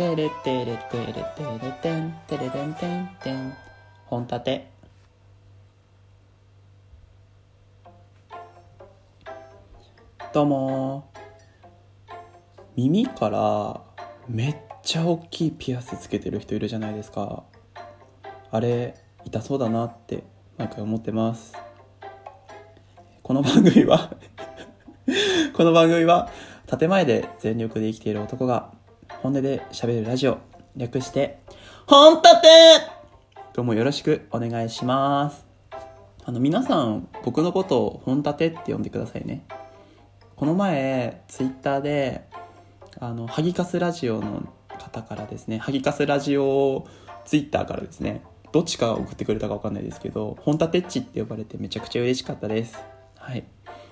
てれてれてれてれてんてれれんてんてん。本立て。どうも耳からめっちゃ大きいピアスつけてる人いるじゃないですか。あれ痛そうだなって毎回思ってます。この番組は この番組は建前で全力で生きている男が本音で喋るラジオ。略して本立てどうもよろしくお願いします。あの皆さん僕のことを本立てって呼んでくださいね。この前ツイッターであのハギカスラジオの方からですねハギカスラジオツイッターからですねどっちか送ってくれたか分かんないですけど本立てっちって呼ばれてめちゃくちゃ嬉しかったです。はい。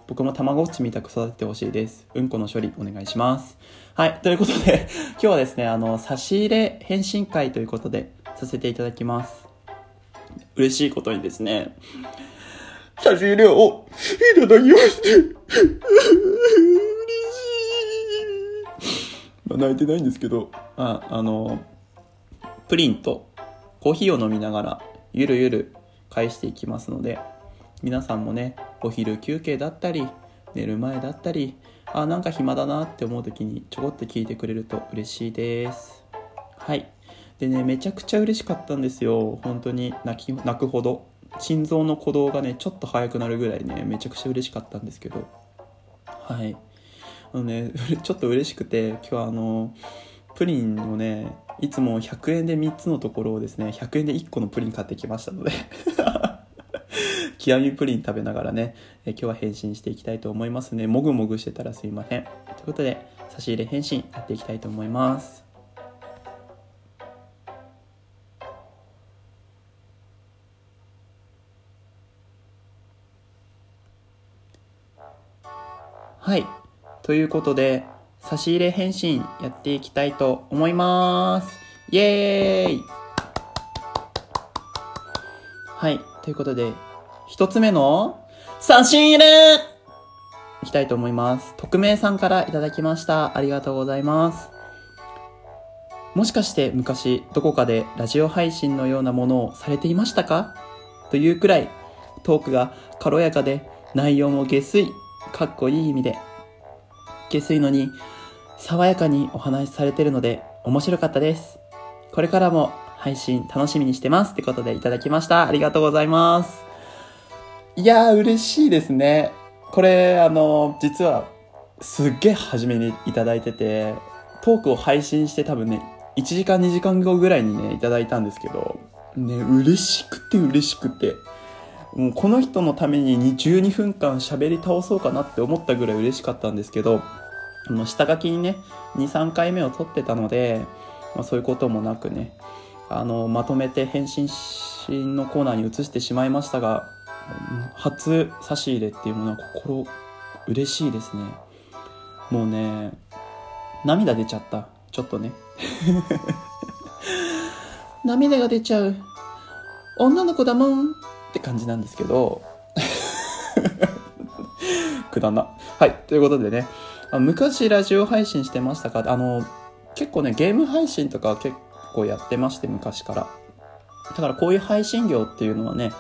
僕もたまごっちみたく育ててほしいです。うんこの処理お願いします。はいということで今日はですねあの差し入れ返信会ということでさせていただきます。嬉しいことにですね差し入れをいただきまして嬉しい。まあ、泣いてないんですけど、あ、あの、プリンとコーヒーを飲みながら、ゆるゆる返していきますので、皆さんもね、お昼休憩だったり、寝る前だったり、あ、なんか暇だなって思う時にちょこっと聞いてくれると嬉しいです。はい。でね、めちゃくちゃ嬉しかったんですよ。本当に泣き、泣くほど。心臓の鼓動がね、ちょっと速くなるぐらいね、めちゃくちゃ嬉しかったんですけど。はい。あのね、ちょっと嬉しくて今日はあのプリンをねいつも100円で3つのところをですね100円で1個のプリン買ってきましたので 極みプリン食べながらねえ今日は返信していきたいと思いますね。もぐもぐしてたらすいません。ということで差し入れ返信やっていきたいと思います。はい。ということで、差し入れ返信やっていきたいと思います。イエーイ。はい。ということで、一つ目の差し入れいきたいと思います。匿名さんからいただきました。ありがとうございます。もしかして昔どこかでラジオ配信のようなものをされていましたか？というくらいトークが軽やかで内容も下水、かっこいい意味で下水のに爽やかにお話しされてるので面白かったです。これからも配信楽しみにしてますってことでいただきました。ありがとうございます。いやー嬉しいですね。これあの実はすっげえ初めにいただいててトークを配信して多分ね1時間2時間後ぐらいにねいただいたんですけどね嬉しくて嬉しくてもうこの人のために12分間喋り倒そうかなって思ったぐらい嬉しかったんですけどあの下書きにね23回目を撮ってたので、まあ、そういうこともなくねあのまとめて返信のコーナーに移してしまいましたが初差し入れっていうものは心嬉しいですね。もうね涙出ちゃった。ちょっとね。涙が出ちゃう。女の子だもんって感じなんですけど。くだんな。はいということでね。昔ラジオ配信してましたか？あの結構ねゲーム配信とか結構やってまして昔から。だからこういう配信業っていうのはね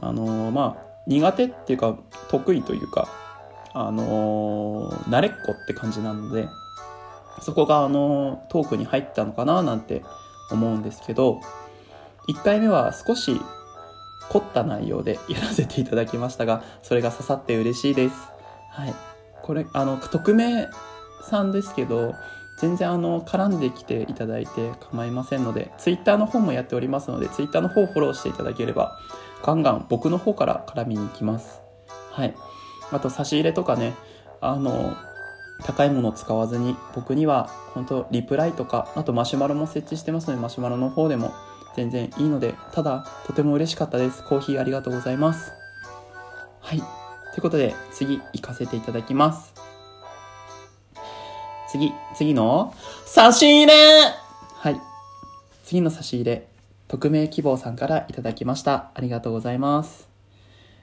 あのまあ苦手っていうか得意というかあの慣れっこって感じなのでそこがあのトークに入ったのかななんて思うんですけど1回目は少し凝った内容でやらせていただきましたがそれが刺さって嬉しいです。はい。これあの匿名さんですけど全然あの絡んできていただいて構いませんので Twitter の方もやっておりますので Twitter の方をフォローしていただければガンガン僕の方から絡みに行きます。はい。あと差し入れとかね。あの高いものを使わずに僕には本当リプライとかあとマシュマロも設置してますのでマシュマロの方でも全然いいのでただとても嬉しかったです。コーヒーありがとうございます。はい。ということで次行かせていただきます。次次の差し入れ。はい。次の差し入れ。匿名希望さんからいただきました。ありがとうございます。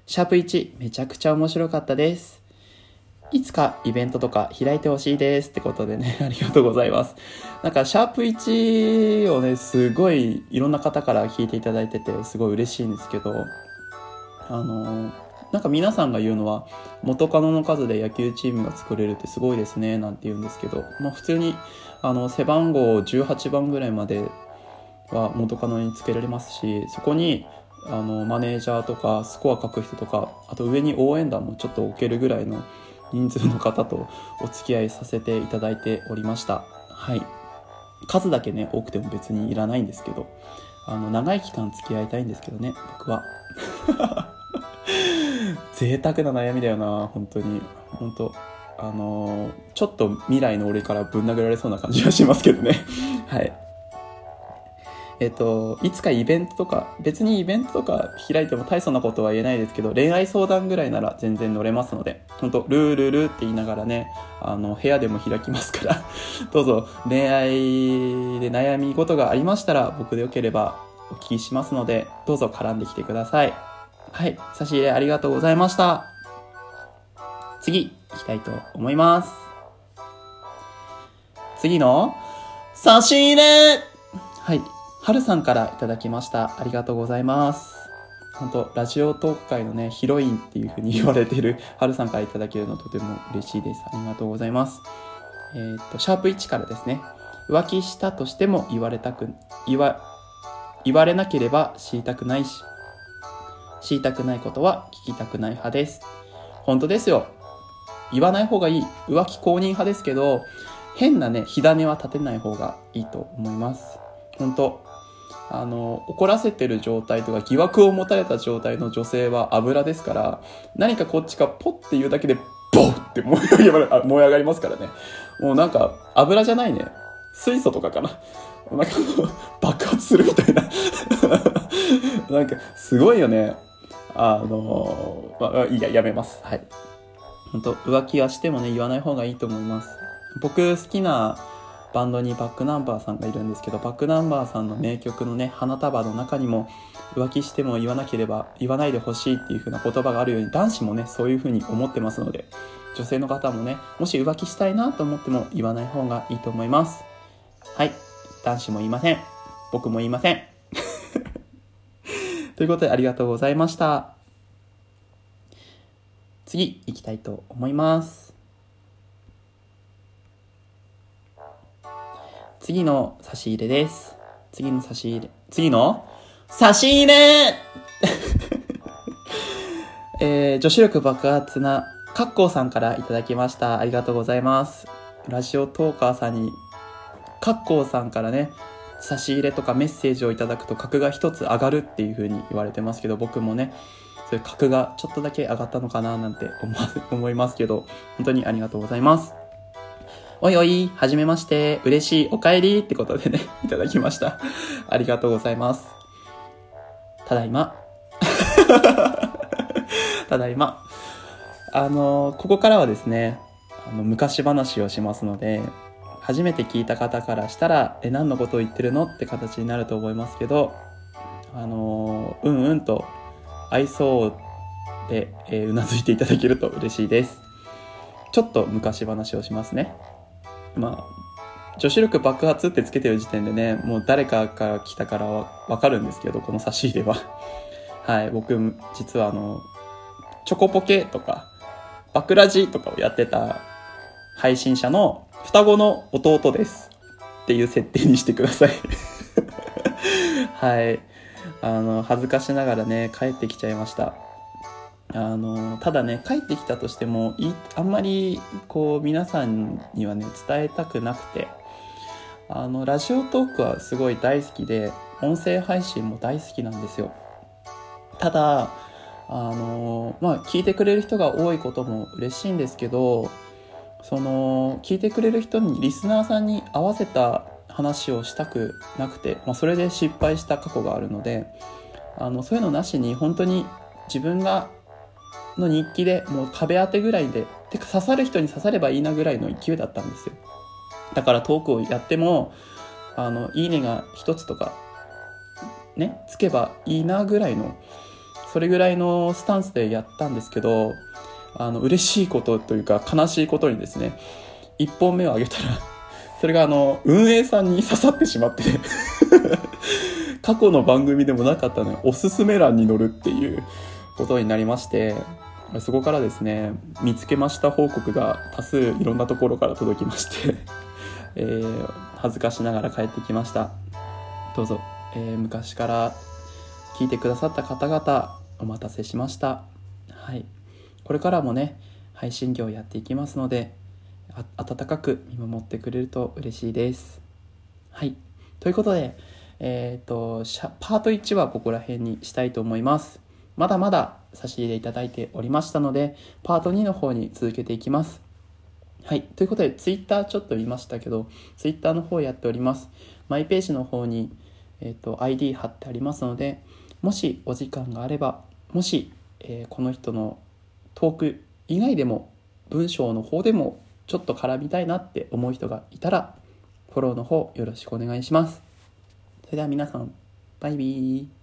シャープ1めちゃくちゃ面白かったです。いつかイベントとか開いてほしいですってことでね、ありがとうございます。なんか、シャープ1をね、すごいいろんな方から聞いていただいてて、すごい嬉しいんですけど、あの、なんか皆さんが言うのは、元カノの数で野球チームが作れるってすごいですね、なんて言うんですけど、まあ普通に、あの、背番号18番ぐらいまでは元カノにつけられますし、そこに、あの、マネージャーとか、スコア書く人とか、あと上に応援団もちょっと置けるぐらいの人数の方とお付き合いさせていただいておりました。はい。数だけね、多くても別にいらないんですけど、あの、長い期間付き合いたいんですけどね、僕は。贅沢な悩みだよな、本当に。本当あのー、ちょっと未来の俺からぶん殴られそうな感じはしますけどね。はい。えっ、と、いつかイベントとか、別にイベントとか開いても大層なことは言えないですけど、恋愛相談ぐらいなら全然乗れますので、本当ルールルって言いながらね、あの、部屋でも開きますから どうぞ恋愛で悩み事がありましたら、僕でよければお聞きしますので、どうぞ絡んできてください。はい、差し入れありがとうございました。次、行きたいと思います。次の、差し入れ、はるさんからいただきました。ありがとうございます。本当ラジオトーク界のね、ヒロインっていう風に言われてる はるさんからいただけるのとても嬉しいです。ありがとうございます。えー、っと、シャープ1からですね。浮気したとしても言われたく、言わ、言われなければ知りたくないし、知りたくないことは聞きたくない派です。本当ですよ。言わない方がいい。浮気公認派ですけど、変なね、火種は立てない方がいいと思います。本当あの、怒らせてる状態とか疑惑を持たれた状態の女性は油ですから、何かこっちがポッて言うだけで、ボッって燃え上が燃え上がりますからね。もうなんか、油じゃないね。水素とかかな。なんか、爆発するみたいな。なんか、すごいよね。あの、まあ、いいや、やめます。はい。本当浮気はしてもね、言わない方がいいと思います。僕好きなバンドにバックナンバーさんがいるんですけど、バックナンバーさんの名曲のね、花束の中にも、浮気しても言わなければ、言わないでほしいっていう風な言葉があるように、男子もね、そういう風に思ってますので、女性の方もね、もし浮気したいなと思っても言わない方がいいと思います。はい。男子も言いません。僕も言いません。ということでありがとうございました。次行きたいと思います。次の差し入れです。次の差し入れ、次の差し入れ えー、女子力爆発な、カッコーさんからいただきました。ありがとうございます。ラジオトーカーさんに、カッコーさんからね、差し入れとかメッセージをいただくと格が一つ上がるっていう風に言われてますけど、僕もね、そういう格がちょっとだけ上がったのかななんて思いますけど、本当にありがとうございます。おいおい、はじめまして、嬉しい、お帰りってことでね、いただきました。ありがとうございます。ただいま。ただいま。あの、ここからはですね、あの、昔話をしますので、初めて聞いた方からしたら、え、何のことを言ってるのって形になると思いますけど、あの、うんうんと、愛想で、えー、うなずいていただけると嬉しいです。ちょっと昔話をしますね。まあ、女子力爆発ってつけてる時点でね、もう誰かから来たからわかるんですけど、この差し入れは。はい、僕、実はあの、チョコポケとか、バクラジとかをやってた配信者の双子の弟です。っていう設定にしてください はい。あの、恥ずかしながらね、帰ってきちゃいました。あのただね帰ってきたとしてもいあんまりこう皆さんにはね伝えたくなくてあのラジオトークはすごい大好きで音声配信も大好きなんですよ。ただあのまあ聞いてくれる人が多いことも嬉しいんですけどその聞いてくれる人にリスナーさんに合わせた話をしたくなくて、まあ、それで失敗した過去があるのであのそういうのなしに本当に自分がの日記でもう壁当てぐらいで、てか刺さる人に刺さればいいなぐらいの勢いだったんですよ。だからトークをやっても、あの、いいねが一つとか、ね、つけばいいなぐらいの、それぐらいのスタンスでやったんですけど、あの、嬉しいことというか悲しいことにですね、1本目をあげたら、それがあの、運営さんに刺さってしまって 過去の番組でもなかったのにおすすめ欄に載るっていうことになりまして、そこからですね、見つけました報告が多数いろんなところから届きまして えー、恥ずかしながら帰ってきました。どうぞ、えー、昔から聞いてくださった方々、お待たせしました。はい。これからもね、配信業やっていきますので、温かく見守ってくれると嬉しいです。はい。ということで、えっ、ー、と、パート1はここら辺にしたいと思います。まだまだ差し入れいただいておりましたので、パート2の方に続けていきます。はい。ということで、ツイッターちょっと言いましたけど、ツイッターの方やっております。マイページの方に、えっ、ー、と、ID 貼ってありますので、もしお時間があれば、もし、えー、この人のトーク以外でも、文章の方でも、ちょっと絡みたいなって思う人がいたら、フォローの方よろしくお願いします。それでは皆さん、バイビー。